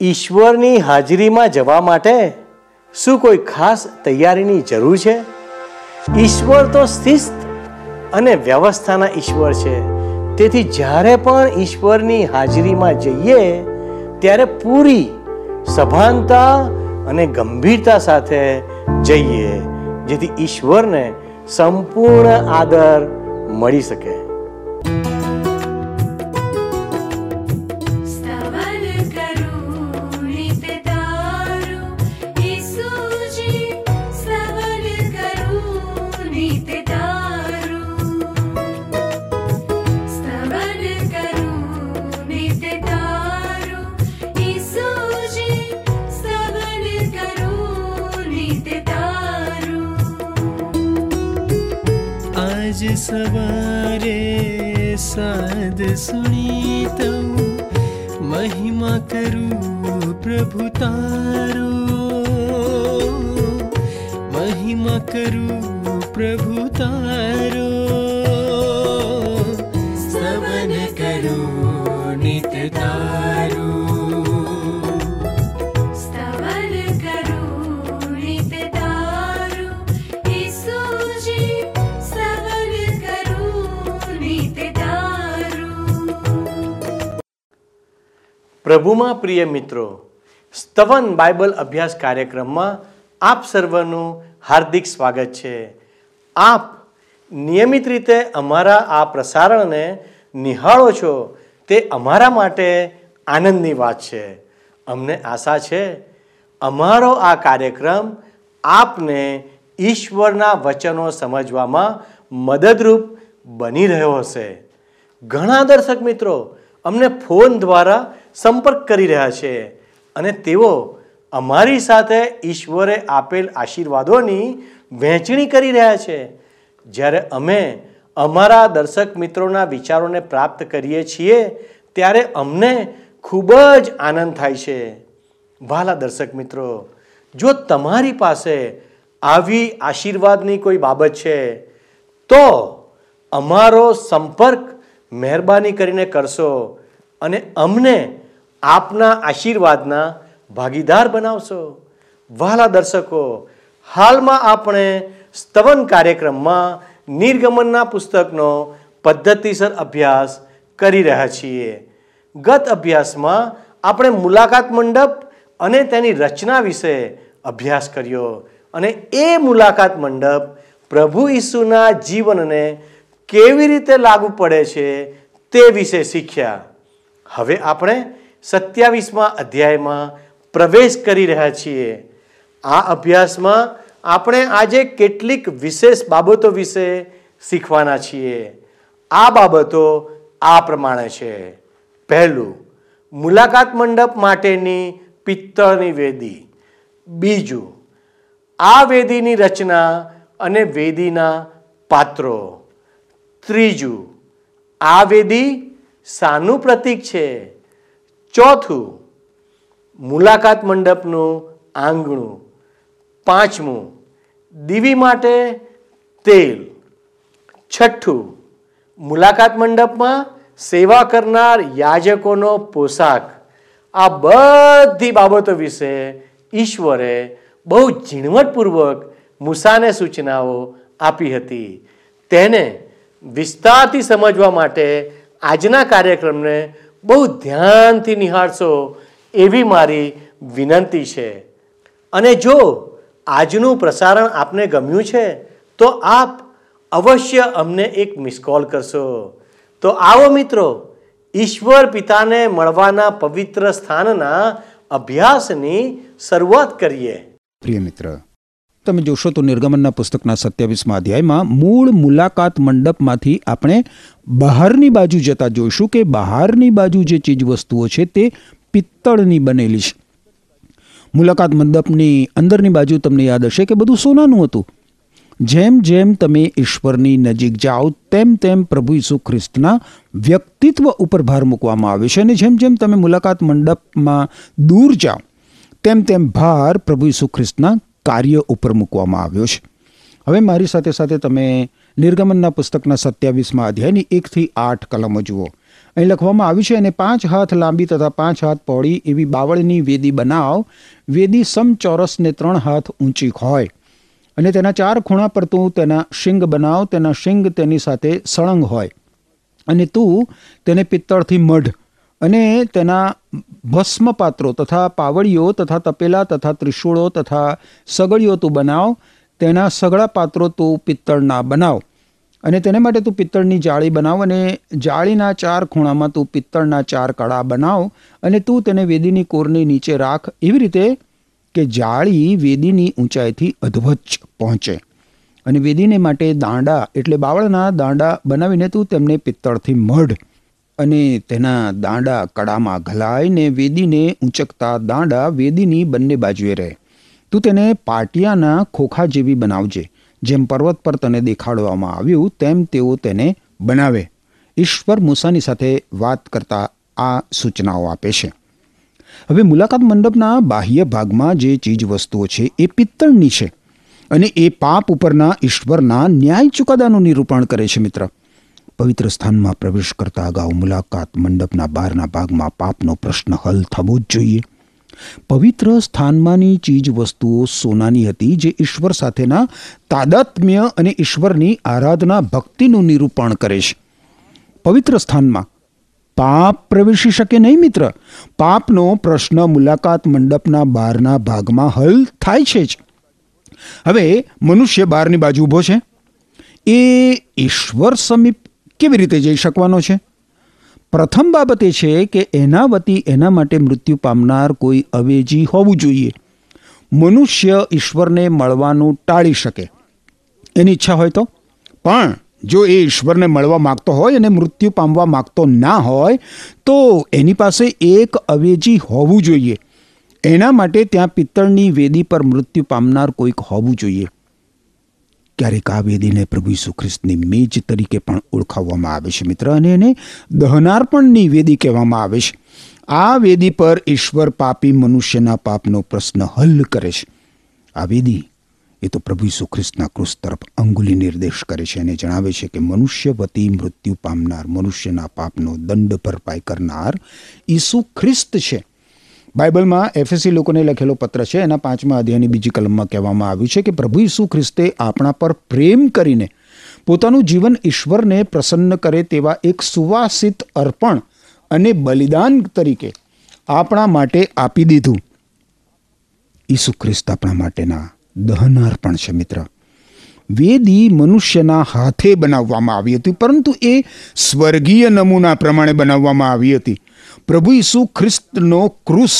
ઈશ્વરની હાજરીમાં જવા માટે શું કોઈ ખાસ તૈયારીની જરૂર છે? ઈશ્વર તો શિસ્ત અને વ્યવસ્થાના ઈશ્વર છે. તેથી જ્યારે પણ ઈશ્વરની હાજરીમાં જઈએ, ત્યારે પૂરી સભાનતા અને ગંભીરતા સાથે જઈએ, જેથી ઈશ્વરને સંપૂર્ણ આદર મળી શકે. आज सवर साधु सुनि महिमा करु प्रभु तारो। महिमा करु प्रभु तारो। स्तवन करु नित तारो। પ્રભુમાં પ્રિય મિત્રો, સ્તવન બાઇબલ અભ્યાસ કાર્યક્રમમાં આપ સર્વનું હાર્દિક સ્વાગત છે. આપ નિયમિત રીતે અમારા આ પ્રસારણને નિહાળો છો તે અમારા માટે આનંદની વાત છે. અમને આશા છે, અમારો આ કાર્યક્રમ આપને ઈશ્વરના વચનો સમજવામાં મદદરૂપ બની રહ્યો હશે. ઘણા દર્શક મિત્રો, અમને ફોન દ્વારા સંપર્ક કરી રહ્યા છે અને તેઓ અમારી સાથે ઈશ્વરે આપેલ આશીર્વાદોની વહેંચણી કરી રહ્યા છે. જ્યારે અમે અમારા દર્શક મિત્રોના વિચારોને પ્રાપ્ત કરીએ છીએ, ત્યારે અમને ખૂબ જ આનંદ થાય છે. વાલા દર્શક મિત્રો, જો તમારી પાસે આવી આશીર્વાદની કોઈ બાબત છે, તો અમારો સંપર્ક મહેરબાની કરીને કરશો અને અમને આપના આશીર્વાદના ભાગીદાર બનાવશો. વહાલા દર્શકો, હાલમાં આપણે સ્તવન કાર્યક્રમમાં નિર્ગમનના પુસ્તકનો પદ્ધતિસર અભ્યાસ કરી રહ્યા છીએ. ગત અભ્યાસમાં આપણે મુલાકાત મંડપ અને તેની રચના વિશે અભ્યાસ કર્યો અને એ મુલાકાત મંડપ પ્રભુ ઈસુના જીવનને કેવી રીતે લાગુ પડે છે તે વિશે શીખ્યા. હવે આપણે સત્યાવીસમાં અધ્યાયમાં પ્રવેશ કરી રહ્યા છીએ. આ અભ્યાસમાં આપણે આજે કેટલીક વિશેષ બાબતો વિશે શીખવાના છીએ. આ બાબતો આ પ્રમાણે છે. પહેલું, મુલાકાત મંડપ માટેની પિત્તળની વેદી. બીજું, આ વેદીની રચના અને વેદીના પાત્રો. ત્રીજું, આ વેદી શાનું પ્રતીક છે. ચોથું, મુલાકાત મંડપનું આંગણું. પાંચમું, દીવી માટે તેલ. છઠ્ઠું, મુલાકાત મંડપમાં સેવા કરનાર યાજકોનો પોશાક. આ બધી બાબતો વિશે ઈશ્વરે બહુ ઝીણવટપૂર્વક મૂસાને સૂચનાઓ આપી હતી. તેને વિસ્તારથી સમજવા માટે આજના કાર્યક્રમને બહુ ધ્યાનથી નિહાળશો એવી મારી વિનંતી છે. અને જો આજનું પ્રસારણ આપને ગમ્યું છે, તો આપ અવશ્ય અમને એક મિસ કોલ કરશો. તો આવો મિત્રો, ઈશ્વર પિતાને મળવાના પવિત્ર સ્થાનના અભ્યાસની શરૂઆત કરીએ. પ્રિય મિત્ર તમે જોશો તો નિર્ગમનના પુસ્તકના સત્યાવીસમાં અધ્યાયમાં મૂળ મુલાકાત મંડપમાંથી આપણે બહારની બાજુ જતા જોઈશું કે બહારની બાજુ જે ચીજ વસ્તુઓ છે તે પિત્તળની બનેલી છે. મુલાકાત મંડપની અંદરની બાજુ તમને યાદ હશે કે બધું સોનાનું હતું. જેમ જેમ તમે ઈશ્વરની નજીક જાઓ, તેમ તેમ પ્રભુ ઈસુ ખ્રિસ્તના વ્યક્તિત્વ ઉપર ભાર મૂકવામાં આવે છે અને જેમ જેમ તમે મુલાકાત મંડપમાં દૂર જાઓ, તેમ તેમ ભાર પ્રભુ ઈસુ ખ્રિસ્તના કાર્ય ઉપર મૂકવામાં આવ્યો છે. હવે મારી સાથે સાથે તમે નિર્ગમનના પુસ્તકના સત્યાવીસમાં અધ્યાયની એકથી આઠ કલમો જુઓ. અહીં લખવામાં આવ્યું છે, અને પાંચ હાથ લાંબી તથા પાંચ હાથ પહોળી એવી બાવળની વેદી બનાવ. વેદી સમચોરસને ત્રણ હાથ ઊંચી હોય. અને તેના ચાર ખૂણા પર તું તેના શિંગ બનાવ. તેના શિંગ તેની સાથે સળંગ હોય. અને તું તેને પિત્તળથી મઢ અને તેના ભસ્મ પાત્રો તથા પાવડીઓ તથા તપેલા તથા ત્રિશૂળો તથા સગડીઓ તું બનાવ, તેના સગળા પાત્રો તું પિત્તળના બનાવ. અને તેને માટે તું પિત્તળની જાળી બનાવ અને જાળીના ચાર ખૂણામાં તું પિત્તળના ચાર કળા બનાવ અને તું તેને વેદીની કોરની નીચે રાખ એવી રીતે કે જાળી વેદીની ઊંચાઈથી અધવચ્ચ પહોંચે. અને વેદીને માટે દાંડા એટલે બાવળના દાંડા બનાવીને તું તેમને પિત્તળથી મઢ અને તેના દાંડા કડામાં ઘલાઈને વેદીને ઊંચકતા દાંડા વેદીની બંને બાજુએ રહે. તું તેને પાટિયાના ખોખા જેવી બનાવજે. જેમ પર્વત પર તને દેખાડવામાં આવ્યું, તેમ તેઓ તેને બનાવે. ઈશ્વર મૂસાની સાથે વાત કરતા આ સૂચનાઓ આપે છે. હવે મુલાકાત મંડપના બાહ્ય ભાગમાં જે ચીજ વસ્તુઓ છે, એ પિત્તળની છે. અને એ પાપ ઉપરના ઈશ્વરના ન્યાય ચુકાદાનું નિરૂપણ કરે છે મિત્ર. પવિત્ર સ્થાનમાં પ્રવેશ કરતા અગાઉ મુલાકાત મંડપના બહારના ભાગમાં પાપનો પ્રશ્ન હલ થવો જ જોઈએ. પવિત્ર સ્થાનમાંની ચીજ વસ્તુઓ સોનાની હતી જે ઈશ્વર સાથેના તાદાત્મ્ય અને ઈશ્વરની આરાધના ભક્તિનું નિરૂપણ કરે છે. પવિત્ર સ્થાનમાં પાપ પ્રવેશી શકે નહીં મિત્ર? પાપનો પ્રશ્ન મુલાકાત મંડપના બહારના ભાગમાં હલ થાય છે જ. હવે મનુષ્ય બહારની બાજુ ઊભો છે. એ ઈશ્વર સમીપ કેવી રીતે જઈ શકવાનો છે? પ્રથમ બાબત એ છે કે એના વતી એના માટે મૃત્યુ પામનાર કોઈ અવેજી હોવું જોઈએ. મનુષ્ય ઈશ્વરને મળવાનું ટાળી શકે. એની ઈચ્છા હોય તો? પણ જો એ ઈશ્વરને મળવા માગતો હોય અને મૃત્યુ પામવા માગતો ના હોય, તો એની પાસે એક અવેજી હોવું જોઈએ. એના માટે ત્યાં પિત્તળની વેદી પર મૃત્યુ પામનાર કોઈક હોવું જોઈએ. ક્યારેક આ વેદીને પ્રભુ ઈસુ ખ્રિસ્તની મેજ તરીકે પણ ઓળખાવવામાં આવે છે મિત્ર. અને એને દહનાર્પણની વેદી કહેવામાં આવે છે. આ વેદી પર ઈશ્વર પાપી મનુષ્યના પાપનો પ્રશ્ન હલ કરે છે. આ વેદી એ તો પ્રભુ ઈસુ ખ્રિસ્તના ક્રુસ તરફ અંગુલી નિર્દેશ કરે છે અને જણાવે છે કે મનુષ્ય વતી મૃત્યુ પામનાર મનુષ્યના પાપનો દંડ ભરપાઈ કરનાર ઈસુ ખ્રિસ્ત છે. બાઇબલમાં એફએસી લોકોને લખેલો પત્ર છે. એના પાંચમા અધ્યાયની બીજી કલમમાં કહેવામાં આવ્યું છે કે પ્રભુ ઈસુ ખ્રિસ્તે આપણા પર પ્રેમ કરીને પોતાનું જીવન ઈશ્વરને પ્રસન્ન કરે તેવા એક સુવાસિત અર્પણ અને બલિદાન તરીકે આપણા માટે આપી દીધું. ઈસુ ખ્રિસ્ત આપણા માટેના દહન અર્પણ છે મિત્ર. વેદી મનુષ્યના હાથે બનાવવામાં આવી હતી, પરંતુ એ સ્વર્ગીય નમૂના પ્રમાણે બનાવવામાં આવી હતી. પ્રભુ ઈસુ ખ્રિસ્તનો ક્રુસ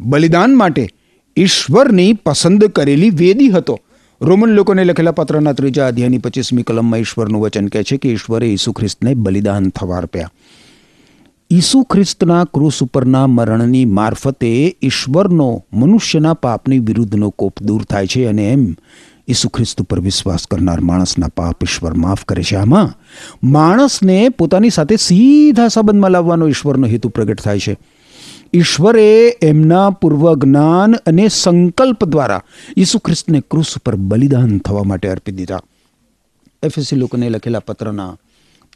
બલિદાન માટે ઈશ્વરની પસંદ કરેલી વેદી હતો. રોમન લોકોને લખેલા પત્રના ત્રીજા અધ્યાયની પચીસમી કલમમાં ઈશ્વરનું વચન કહે છે કે ઈશ્વરે ઈસુ ખ્રિસ્તને બલિદાન થવા અર્પ્યા ઈસુ ખ્રિસ્તના ક્રુસ ઉપરના મરણની મારફતે ઈશ્વરનો મનુષ્યના પાપની વિરુદ્ધનો કોપ દૂર થાય છે અને એમ ઈસુ ખ્રિસ્ત ઉપર વિશ્વાસ કરનાર માણસના પાપ ઈશ્વર માફ કરે છે. આમાં માણસને પોતાની સાથે સીધા સંબંધમાં લાવવાનો ઈશ્વરનો હેતુ પ્રગટ થાય છે. ઈશ્વરે એમના પૂર્વ જ્ઞાન અને સંકલ્પ દ્વારા ઈસુ ખ્રિસ્તને ક્રુસ ઉપર બલિદાન થવા માટે અર્પી દીધા. એફએસી લોકોને લખેલા પત્રના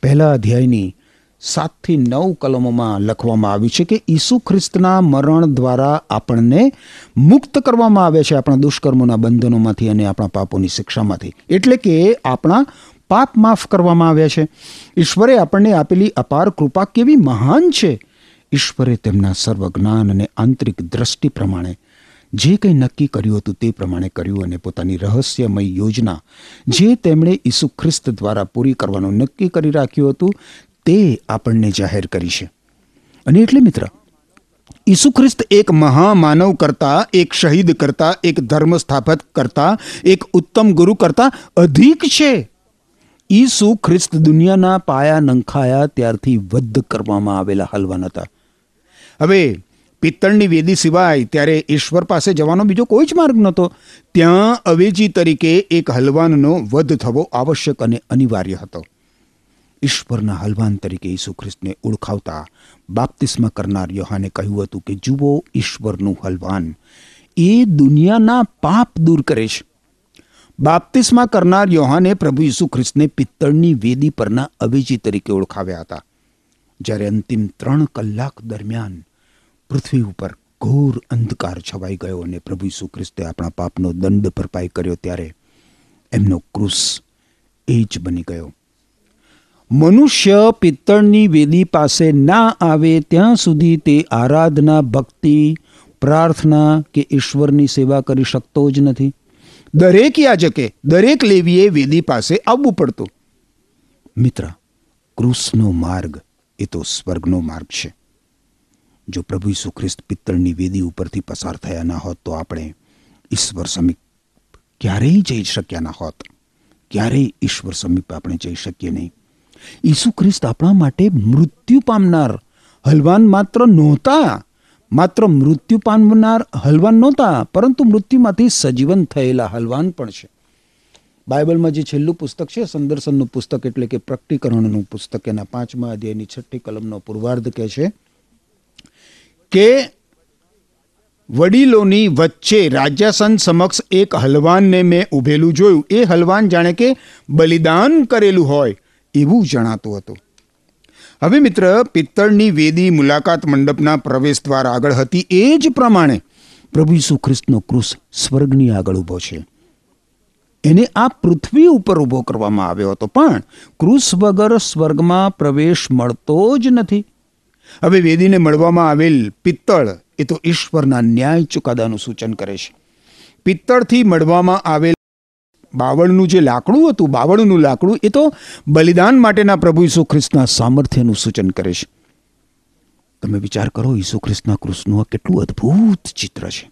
પહેલા અધ્યાયની સાતથી નવ કલમોમાં લખવામાં આવ્યું છે કે ઈસુ ખ્રિસ્તના મરણ દ્વારા આપણને મુક્ત કરવામાં આવે છે આપણા દુષ્કર્મોના બંધનોમાંથી અને આપણા પાપોની શિક્ષામાંથી. એટલે કે આપણા પાપ માફ કરવામાં આવ્યા છે. ઈશ્વરે આપણને આપેલી અપાર કૃપા કેવી મહાન છે? ઈશ્વરે તેમના સર્વજ્ઞાન અને આંતરિક દ્રષ્ટિ પ્રમાણે જે કંઈ નક્કી કર્યું હતું તે પ્રમાણે કર્યું અને પોતાની રહસ્યમય યોજના જે તેમણે ઈસુ ખ્રિસ્ત દ્વારા પૂરી કરવાનું નક્કી કરી રાખ્યું હતું તે આપણને જાહેર કરી છે. અને એટલે મિત્ર, ઈસુ ખ્રિસ્ત એક મહામાનવ કરતા, એક શહીદ કરતા, એક ધર્મ સ્થાપક કરતા, એક ઉત્તમ ગુરુ કરતા અધિક છે. ઈસુ ખ્રિસ્ત દુનિયાના પાયા નંખાયા ત્યારથી વધ કરવામાં આવેલા હલવાન હતા. હવે પિત્તળની વેદી સિવાય ત્યારે ઈશ્વર પાસે જવાનો બીજો કોઈ જ માર્ગ નહોતો. ત્યાં અવેજી તરીકે એક હલવાનનો વધ થવો આવશ્યક અને અનિવાર્ય હતો. ઈશ્વરના હલવાન તરીકે ઈસુ ખ્રિસ્તને ઓળખાવતા બાપ્તિસ્મા કરનાર યોહાને કહ્યું હતું કે, જુઓ, ઈશ્વરનું હલવાન એ દુનિયાના પાપ દૂર કરે છે. બાપ્તિસ્મા કરનાર યોહાને પ્રભુ ઈસુ ખ્રિસ્તને પિત્તળની વેદી પરના અવેજી તરીકે ઓળખાવ્યા હતા, જ્યારે અંતિમ ત્રણ કલાક દરમિયાન પૃથ્વી ઉપર ઘોર અંધકાર છવાઈ ગયો અને પ્રભુ ઈસુ ખ્રિસ્તે આપણા પાપનો દંડ ભરપાઈ કર્યો, ત્યારે એમનો ક્રૂસ એ જ બની ગયો. મનુષ્ય પિત્તળની વેદી પાસે ના આવે ત્યાં સુધી તે આરાધના, ભક્તિ, પ્રાર્થના કે ઈશ્વરની સેવા કરી શકતો જ નથી. દરેક યાજકે, દરેક લેવીએ વેદી પાસે આવવું પડતું. મિત્ર કૃષ્ણનો માર્ગ એ તો સ્વર્ગનો માર્ગ છે. જો પ્રભુ ઈસુ ખ્રિસ્ત પિત્તળની વેદી ઉપરથી પસાર થયા ના હોત તો આપણે ઈશ્વર સમીપ ક્યારેય જઈ શક્યા ના હોત. ક્યારેય ઈશ્વર સમીપ આપણે જઈ શકીએ નહીં. ઈસુ ખ્રિસ્ત આપણા માટે મૃત્યુ પામનાર. હલવાન માત્ર નહોતા. માત્ર મૃત્યુ પામનાર હલવાન નહોતા, પરંતુ મૃત્યુમાંથી સજીવન થયેલા હલવાન પણ છે. બાઇબલમાં જે છેલ્લું પુસ્તક છે, સંદર્શનનું પુસ્તક એટલે કે પ્રકટીકરણનું પુસ્તક, એના પાંચમા અધ્યાયની છઠ્ઠી કલમનો પૂર્વાર્ધ કહે છે કે વડીલોની વચ્ચે રાજાસન સમક્ષ એક હલવાનને મેં ઊભેલું જોયું. એ હલવાન જાણે કે બલિદાન કરેલું હોય. એવું જણાતું હતું. હવે મિત્ર, પિત્તળની વેદી મુલાકાત મંડપના પ્રવેશ દ્વાર આગળ હતી એ જ પ્રમાણે પ્રભુ ઈસુ ખ્રિસ્તનો ક્રુસ સ્વર્ગની આગળ ઊભો છે. એને આ પૃથ્વી ઉપર ઊભો કરવામાં આવ્યો હતો, પણ ક્રુસ વગર સ્વર્ગમાં પ્રવેશ મળતો જ નથી. હવે વેદીને મળવામાં આવેલ પિત્તળ એ તો ઈશ્વરના ન્યાય ચુકાદાનું સૂચન કરે છે. પિત્તળથી મળવામાં આવેલ બાવળનું જે લાકડું હતું, બાવળનું લાકડું, એ તો બલિદાન માટેના પ્રભુ ઈસુ ખ્રિસ્તના સામર્થ્યનું સૂચન કરે છે. તમે વિચાર કરો ઈસુ ખ્રિસ્તના ક્રૂસનું આ કેટલું અદ્ભુત ચિત્ર છે.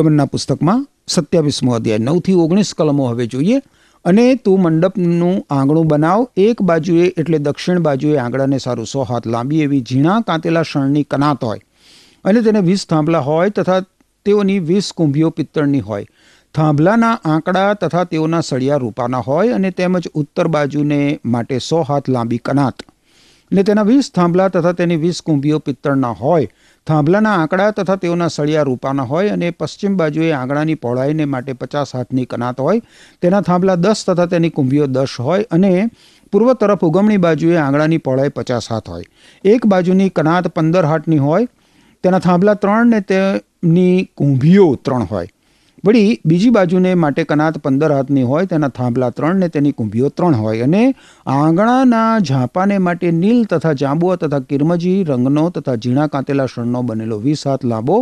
નિર્ગમનના પુસ્તકમાં સત્યાવીસમો અધ્યાય, નવથી ઓગણીસ કલમો હવે જોઈએ. અને તું મંડપનું આંગણું બનાવ. એક બાજુએ એટલે દક્ષિણ બાજુએ આંગણાને સારું સો હાથ લાંબી એવી ઝીણા કાંતેલા શણની કનાત હોય. અને તેને વીસ થાંભલા હોય તથા તેઓની વીસ કુંભીઓ પિત્તળની હોય. થાંભલાના આંકડા તથા તેઓના સળિયા રૂપાના હોય અને તેમજ ઉત્તર બાજુને માટે સો હાથ લાંબી કનાત. ને તેના વીસ થાંભલા તથા તેની વીસ કુંભીઓ પિત્તળના હોય. થાંભલાના આંકડા તથા તેઓના સળિયા રૂપાના હોય અને પશ્ચિમ બાજુએ આંગણાની પહોળાઈને માટે પચાસ હાથની કનાત હોય, તેના થાંભલા દસ તથા તેની કુંભીઓ દસ હોય અને પૂર્વ તરફ ઉગમણી બાજુએ આંગણાની પહોળાઈ પચાસ હાથ હોય. એક બાજુની કનાત પંદર હાથની હોય, તેના થાંભલા ત્રણ ને તેની કુંભીઓ ત્રણ હોય. વળી બીજી બાજુને માટે કનાત પંદર હાથની હોય, તેના થાંભલા ત્રણ ને તેની કુંભીઓ ત્રણ હોય અને આંગણાના ઝાંપાને માટે નીલ તથા જાંબુઆ તથા કિરમજી, રંગનો તથા ઝીણા કાંતેલા શણનો બનેલો વીસ હાથ લાંબો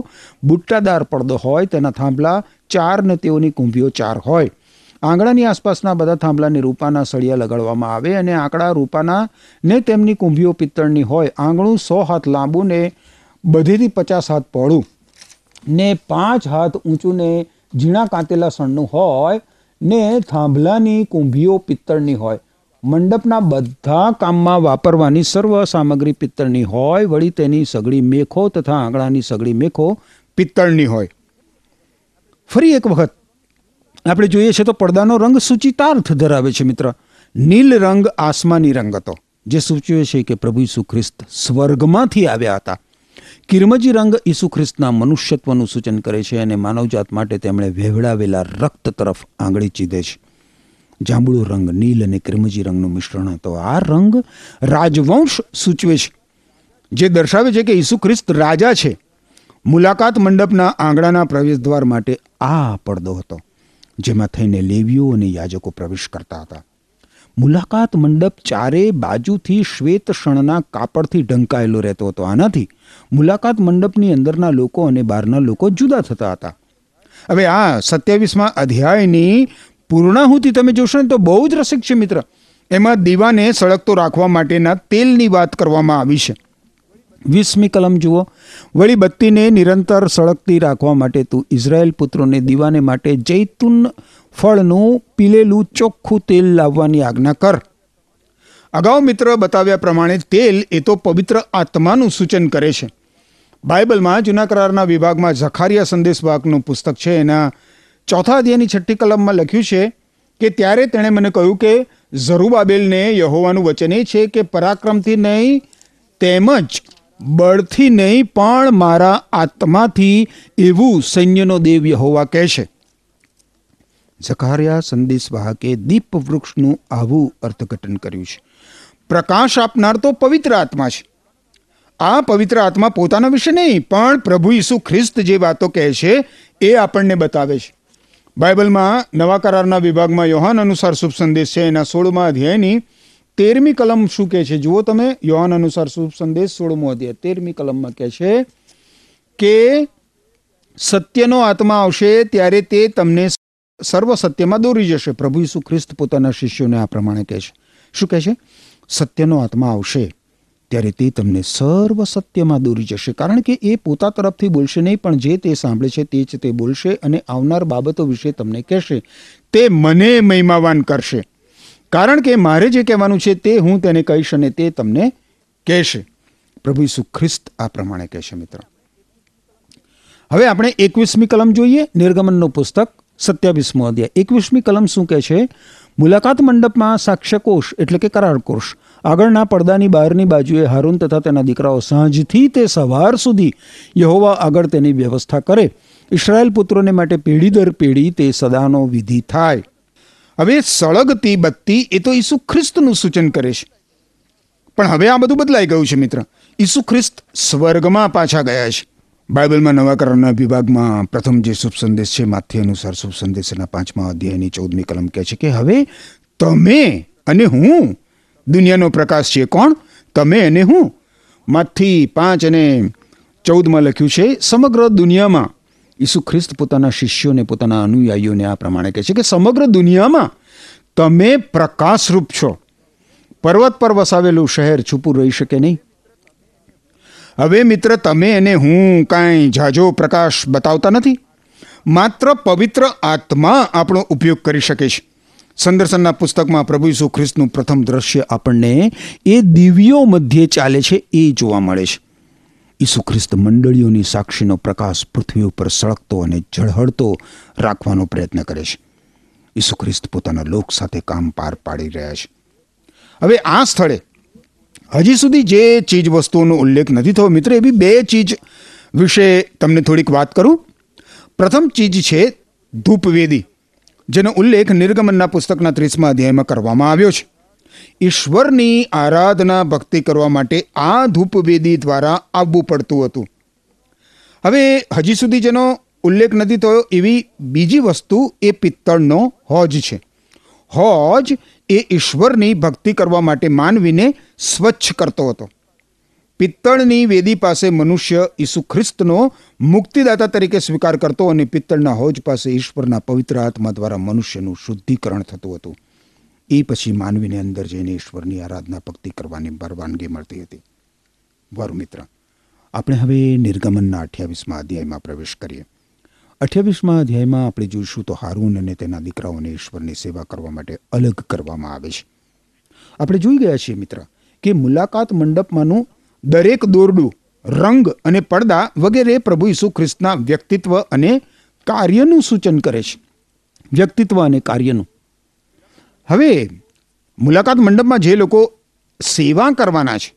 બુટ્ટાદાર પડદો હોય, તેના થાંભલા ચાર ને તેઓની કુંભીઓ ચાર હોય. આંગણાની આસપાસના બધા થાંભલાની રૂપાના સળિયા લગાડવામાં આવે અને આંકડા રૂપાના ને તેમની કુંભીઓ પિત્તળની હોય. આંગણું સો હાથ લાંબુ ને બધેથી પચાસ હાથ પહોળું ને પાંચ હાથ ઊંચું ને ઝીણા કાંતેલા સણનું હોય ને થાંભલાની કુંભીઓ પિત્તળની હોય. મંડપના બધા કામમાં વાપરવાની સર્વ સામગ્રી પિત્તળની હોય. વળી તેની સગડી મેખો તથા આંગળાની સગડી મેખો પિત્તળની હોય. ફરી એક વખત આપણે જોઈએ છે તો પડદાનો રંગ સૂચિતાર્થ ધરાવે છે મિત્ર. નીલ રંગ આસમાની રંગ હતો. જે સૂચવે છે કે પ્રભુ ઈસુ ખ્રિસ્ત સ્વર્ગમાંથી આવ્યા હતા. કિરમજી રંગ ઈસુ ખ્રિસ્તના મનુષ્યત્વનું સૂચન કરે છે અને માનવજાત માટે તેમણે વહેવડાવેલા રક્ત તરફ આંગળી ચીધે છે. જાંબુડો રંગ નીલ અને કિરમજી રંગનું મિશ્રણ હતો આ રંગ રાજવંશ સૂચવે છે. જે દર્શાવે છે કે ઈસુ ખ્રિસ્ત રાજા છે. મુલાકાત મંડપના આંગણાના પ્રવેશદ્વાર માટે આ પડદો હતો, જેમાં થઈને લેવીઓ અને યાજકો પ્રવેશ કરતા હતા. મુલાકાત મંડપ ચારે બાજુથી શ્વેત શણના કાપડથી ઢંકાયેલો રહેતો હતો. આનાથી મુલાકાત મંડપની અંદરના લોકો અને બહારના લોકો જુદા થતા હતા. હવે આ સત્યાવીસમાં અધ્યાયની પૂર્ણાહુતિ તમે જોશો ને તો બહુ જ રસિક છે મિત્ર. એમાં દીવાને સળગતો રાખવા માટેના તેલની વાત કરવામાં આવી છે. વીસમી કલમ જુઓ. વળી બત્તીને નિરંતર સળગતી રાખવા માટે તું ઇઝરાયલ પુત્રોને દીવાને માટે જૈતુન ફળનું પીલેલું ચોખ્ખું તેલ લાવવાની આજ્ઞા કર. અગાઉ મિત્ર બતાવ્યા પ્રમાણે તેલ એ તો પવિત્ર આત્માનું સૂચન કરે છે. બાઇબલમાં જૂના કરારના વિભાગમાં ઝખારિયા સંદેશવાહકનું પુસ્તક છે. એના ચોથા અધ્યાયની છઠ્ઠી કલમમાં લખ્યું છે કે ત્યારે તેણે મને કહ્યું કે ઝરૂબાબેલને યહોવાનું વચન એ છે કે પરાક્રમથી નહીં, તેમજ બળથી નહીં, પણ મારા આત્માથી એવું સૈન્યનો દેવ યહોવા કહેશે. ઝખારિયા સંદેશવાહકે દીપ વૃક્ષનું આવું અર્થઘટન કર્યું છે. પ્રકાશ આપનાર તો પવિત્ર આત્મા છે. આ પવિત્ર આત્મા પોતાના વિશે નહીં, પણ પ્રભુ ઈસુ ખ્રિસ્ત જે વાતો કહે છે, એ આપણને બતાવે છે. બાઇબલમાં નવા કરારના વિભાગમાં યોહાન અનુસાર શુભ સંદેશ છે, એના સોળમાં અધ્યાયની તેરમી કલમ શું કહે છે? જુઓ તમે, યોહાન અનુસાર શુભ સંદેશ સોળમો અધ્યાય, તેરમી કલમમાં કહે છે કે, સત્યનો આત્મા આવશે ત્યારે તે તમને સર્વ સત્યમાં દોરી જશે. પ્રભુ ઈસુ ખ્રિસ્ત પોતાના શિષ્યોને આ પ્રમાણે કહે છે. શું કહે છે? સત્યનો આત્મા આવશે, ત્યારે તે તમને સર્વ સત્યમાં દોરી જશે. કારણ કે એ પોતા તરફથી બોલશે નહીં, પણ જે તે સાંભળે છે તે જ તે બોલશે અને આવનાર બાબતો વિશે તમને કહેશે. તે મને મહિમાવાન કરશે. કારણ કે મારે જે કહેવાનું છે તે હું તેને કહીશ અને તે તમને કહેશે. પ્રભુ ઈસુ ખ્રિસ્ત આ પ્રમાણે કહેશે મિત્ર. હવે આપણે એકવીસમી કલમ જોઈએ. નિર્ગમનનું પુસ્તક સત્યાવીસમો અધ્યાય. એકવીસમી કલમ શું કહે છે? મુલાકાત મંડપમાં સાક્ષ્યકોષ એટલે કે કરારકોષ આગળના પડદાની બહારની બાજુએ હારૂન તથા તેના દીકરાઓ સાંજથી તે સવાર સુધી યહોવા આગળ તેની વ્યવસ્થા કરે. ઇસરાયેલ પુત્રોને માટે પેઢી દર પેઢી તે સદાનો વિધિ થાય. હવે સળગતી બત્તી એ તો ઈસુ ખ્રિસ્તનું સૂચન કરે છે. પણ હવે આ બધું બદલાઈ ગયું છે મિત્ર. ઈસુ ખ્રિસ્ત સ્વર્ગમાં પાછા ગયા છે. બાઇબલમાં નવા કરારના વિભાગમાં પ્રથમ જે શુભ સંદેશ છે, માથે અનુસાર શુભ સંદેશના પાંચમા અધ્યાયની ચૌદમી કલમ કહે છે કે, હવે તમે અને હું દુનિયાનો પ્રકાશ છે. કોણ? તમે અને હું. માથી પાંચ અને ચૌદમાં લખ્યું છે, સમગ્ર દુનિયામાં, ઈસુ ખ્રિસ્ત પોતાના શિષ્યોને, પોતાના અનુયાયીઓને આ પ્રમાણે કહે છે કે, સમગ્ર દુનિયામાં તમે પ્રકાશરૂપ છો. પર્વત પર વસાવેલું શહેર છૂપું રહી શકે નહીં. હવે મિત્ર, તમે અને હું કાંઈ ઝાઝો પ્રકાશ બતાવતા નથી. માત્ર પવિત્ર આત્મા આપણો ઉપયોગ કરી શકે છે. સંદર્શનના પુસ્તકમાં પ્રભુ ઈસુ ખ્રિસ્તનું પ્રથમ દ્રશ્ય આપણને એ દિવ્યો મધ્યે ચાલે છે, એ જોવા મળે છે. ઈસુ ખ્રિસ્ત મંડળીઓની સાક્ષીનો પ્રકાશ પૃથ્વી ઉપર સળગતો અને ઝળહળતો રાખવાનો પ્રયત્ન કરે છે. ઈસુ ખ્રિસ્ત પોતાના લોક સાથે કામ પાર પાડી રહ્યા છે. હવે આ સ્થળે હજી સુધી જે ચીજ વસ્તુઓનો ઉલ્લેખ નથી થયો, મિત્ર, એવી બે ચીજ વિશે તમને થોડીક વાત કરું. પ્રથમ ચીજ છે ધૂપવેદી, જેનો ઉલ્લેખ નિર્ગમનના પુસ્તકના ત્રીસમાં અધ્યાયમાં કરવામાં આવ્યો છે. ઈશ્વરની આરાધના ભક્તિ કરવા માટે આ ધૂપવેદી દ્વારા આવવું પડતું હતું. હવે હજી સુધી જેનો ઉલ્લેખ નથી થયો, એવી બીજી વસ્તુ એ પિત્તળનો હોજ છે. હોજ એ ઈશ્વરની ભક્તિ કરવા માટે માનવીને સ્વચ્છ કરતો હતો. પિત્તળની વેદી પાસે મનુષ્ય ઈસુ ખ્રિસ્તનો મુક્તિદાતા તરીકે સ્વીકાર કરતો અને પિત્તળના હોજ પાસે ઈશ્વરના પવિત્ર આત્મા દ્વારા મનુષ્યનું શુદ્ધિકરણ થતું હતું. એ પછી માનવીને અંદર જઈને ઈશ્વરની આરાધના ભક્તિ કરવાની પરવાનગી મળતી હતી. વારું મિત્ર, આપણે હવે નિર્ગમનના અઠ્યાવીસમાં અધ્યાયમાં પ્રવેશ કરીએ. અઠ્યાવીસમાં અધ્યાયમાં આપણે જોઈશું તો હારૂન અને તેના દીકરાઓને ઈશ્વરની સેવા કરવા માટે અલગ કરવામાં આવે છે. આપણે જોઈ ગયા છીએ મિત્ર કે મુલાકાત મંડપમાંનું દરેક દોરડું, રંગ અને પડદા વગેરે પ્રભુ ઈસુ ખ્રિસ્તના વ્યક્તિત્વ અને કાર્યનું સૂચન કરે છે. વ્યક્તિત્વ અને કાર્યનું. હવે, મુલાકાત મંડપમાં જે લોકો સેવા કરવાના છે,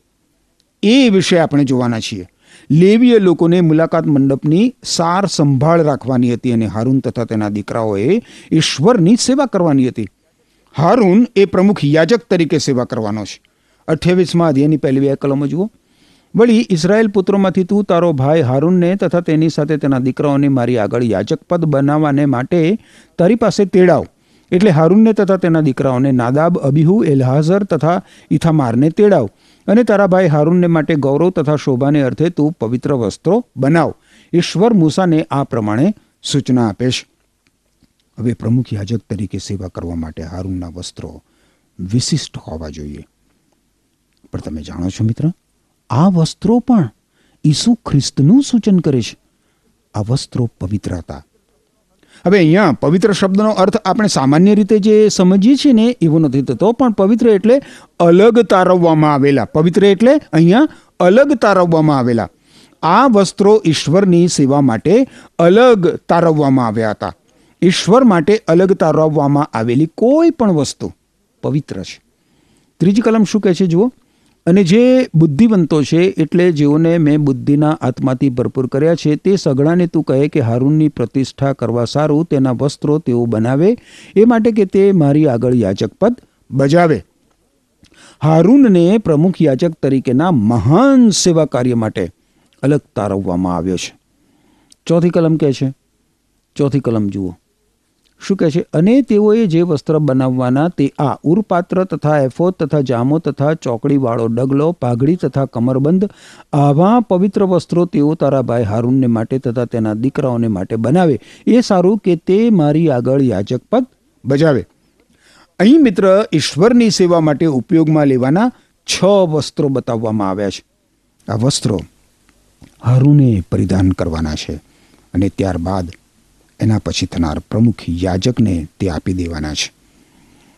એ વિશે આપણે જોવાના છીએ. લેવીય લોકોને મુલાકાત મંડપની સાર સંભાળ રાખવાની હતી અને હારૂન તથા તેના દીકરાઓએ ઈશ્વરની સેવા કરવાની હતી. હારૂન એ પ્રમુખ યાજક તરીકે સેવા કરવાનો છે. અઠ્યાવીસમાં અધ્યાયની પહેલી બે કલમો જુઓ. વળી, ઇઝરાયેલ પુત્રોમાંથી તું તારો ભાઈ હારૂનને તથા તેની સાથે તેના દીકરાઓને મારી આગળ યાજક પદ બનાવવાને માટે તારી પાસે તેડાવ. એટલે હારૂનને તથા તેના દીકરાઓને નાદાબ, અબીહુ, એલહાઝર તથા ઇથામારને તેડાવ. અને તારા ભાઈ હારૂનને માટે ગૌરવ તથા શોભાને અર્થે તું પવિત્ર વસ્ત્રો બનાવ. ઈશ્વર મૂસાને આ પ્રમાણે સૂચના આપે છે હવે પ્રમુખ યાજક તરીકે સેવા કરવા માટે હારૂનના વસ્ત્રો વિશિષ્ટ હોવા જોઈએ. પણ તમે જાણો છો મિત્ર, આ વસ્ત્રો પણ ઈસુ ખ્રિસ્તનું સૂચન કરે છે. આ વસ્ત્રો પવિત્ર હતા હવે અહીંયા પવિત્ર શબ્દનો અર્થ આપણે સામાન્ય રીતે જે સમજીએ છીએ ને, એવો નથી થતો, પણ પવિત્ર એટલે અલગ તારવવામાં આવેલા. પવિત્ર એટલે અહીંયા અલગ તારવવામાં આવેલા. આ વસ્ત્રો ઈશ્વરની સેવા માટે અલગ તારવવામાં આવ્યા હતા. ઈશ્વર માટે અલગ તારવવામાં આવેલી કોઈ પણ વસ્તુ પવિત્ર છે. ત્રીજી કલમ શું કહે છે, જુઓ. અને જે બુદ્ધિવંતો છે, એટલે જેઓને મેં બુદ્ધિના આત્માથી ભરપૂર કર્યા છે, તે સઘળાને તું કહે કે હારૂનની પ્રતિષ્ઠા કરવા સારું, તેના વસ્ત્રો તેઓ બનાવે, એ માટે કે તે મારી આગળ યાચક પદ બજાવે. હારૂનને પ્રમુખ યાચક તરીકેના મહાન સેવા કાર્ય માટે અલગ તારવવામાં આવ્યો છે. ચોથી કલમ કહે છે. ચોથી કલમ જુઓ. શું કહે છે? અને તેઓએ જે વસ્ત્ર બનાવવાના તે આ ઉરપાત્ર તથા એફોત તથા જામો તથા ચોકડીવાળો ડગલો, પાઘડી તથા કમરબંધ આવા પવિત્ર વસ્ત્રો તેઓ તારા ભાઈ હારૂનને માટે તથા તેના દીકરાઓને માટે બનાવે. એ સારું કે તે મારી આગળ યાજક પદ બજાવે. અહીં મિત્ર, ઈશ્વરની સેવા માટે ઉપયોગમાં લેવાના છ વસ્ત્રો બતાવવામાં આવ્યા છે. આ વસ્ત્રો હારૂને પરિધાન કરવાના છે. અને ત્યારબાદ એના પછી થનાર પ્રમુખ યાજકને તે આપી દેવાના છે.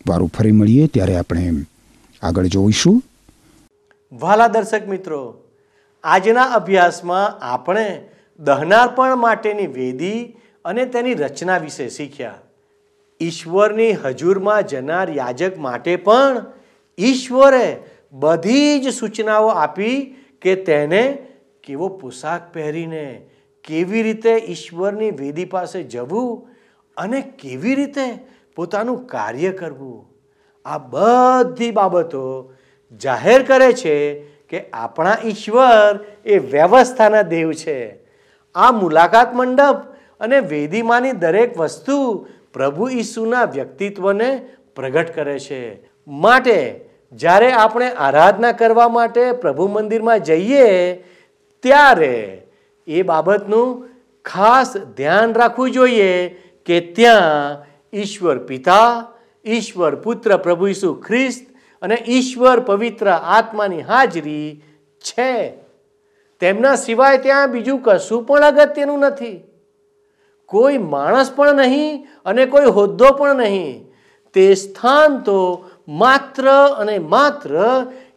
વારું ફરી મળીએ ત્યારે આપણે આગળ જોઈશું. વાલા દર્શક મિત્રો, આજના અભ્યાસમાં આપણે દહનાર્પણ માટેની વેદી અને તેની રચના વિશે શીખ્યા. ઈશ્વરની હજુરમાં જનાર યાજક માટે પણ ઈશ્વરે બધી જ સૂચનાઓ આપી કે તેને કેવો પોશાક પહેરીને કેવી રીતે ઈશ્વરની વેદી પાસે જવું અને કેવી રીતે પોતાનું કાર્ય કરવું? આ બધી બાબતો જાહેર કરે છે કે આપણા ઈશ્વર એ વ્યવસ્થાના દેવ છે. આ મુલાકાત મંડપ અને વેદીમાંની દરેક વસ્તુ પ્રભુ ઈસુના વ્યક્તિત્વને પ્રગટ કરે છે. માટે જ્યારે આપણે આરાધના કરવા માટે પ્રભુ મંદિરમાં જઈએ, ત્યારે એ બાબતનું ખાસ ધ્યાન રાખવું જોઈએ કે ત્યાં ઈશ્વર પિતા, ઈશ્વર પુત્ર પ્રભુ ઈસુ ખ્રિસ્ત અને ઈશ્વર પવિત્ર આત્માની હાજરી છે. તેમના સિવાય ત્યાં બીજું કશું પણ અગત્યનું નથી. કોઈ માણસ પણ નહીં અને કોઈ હોદ્દો પણ નહીં. તે સ્થાન તો માત્ર અને માત્ર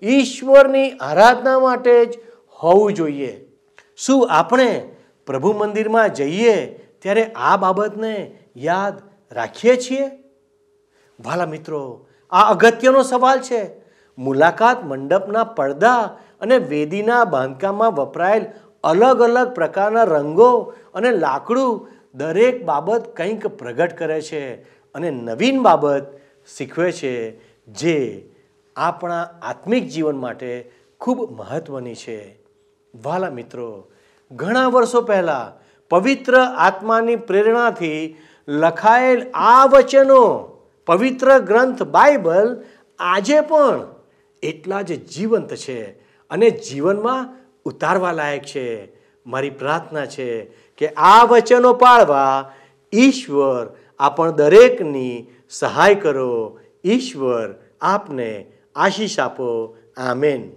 ઈશ્વરની આરાધના માટે જ હોવું જોઈએ. શું આપણે પ્રભુ મંદિરમાં જઈએ ત્યારે આ બાબતને યાદ રાખીએ છીએ? વાલા મિત્રો, આ અગત્યનો સવાલ છે. મુલાકાત મંડપના પડદા અને વેદીના બાંધકામમાં વપરાયેલ અલગ અલગ પ્રકારના રંગો અને લાકડું દરેક બાબત કંઈક પ્રગટ કરે છે અને નવીન બાબત શીખવે છે જે આપણા આત્મિક જીવન માટે ખૂબ મહત્ત્વની છે. વાલા મિત્રો, ઘણા વર્ષો પહેલાં પવિત્ર આત્માની પ્રેરણાથી લખાયેલ આ વચનો, પવિત્ર ગ્રંથ બાઇબલ આજે પણ એટલા જ જીવંત છે અને જીવનમાં ઉતારવા લાયક છે. મારી પ્રાર્થના છે કે આ વચનો પાળવા ઈશ્વર આપણ દરેકની સહાય કરો. ઈશ્વર આપને આશીષ આપો. આમેન.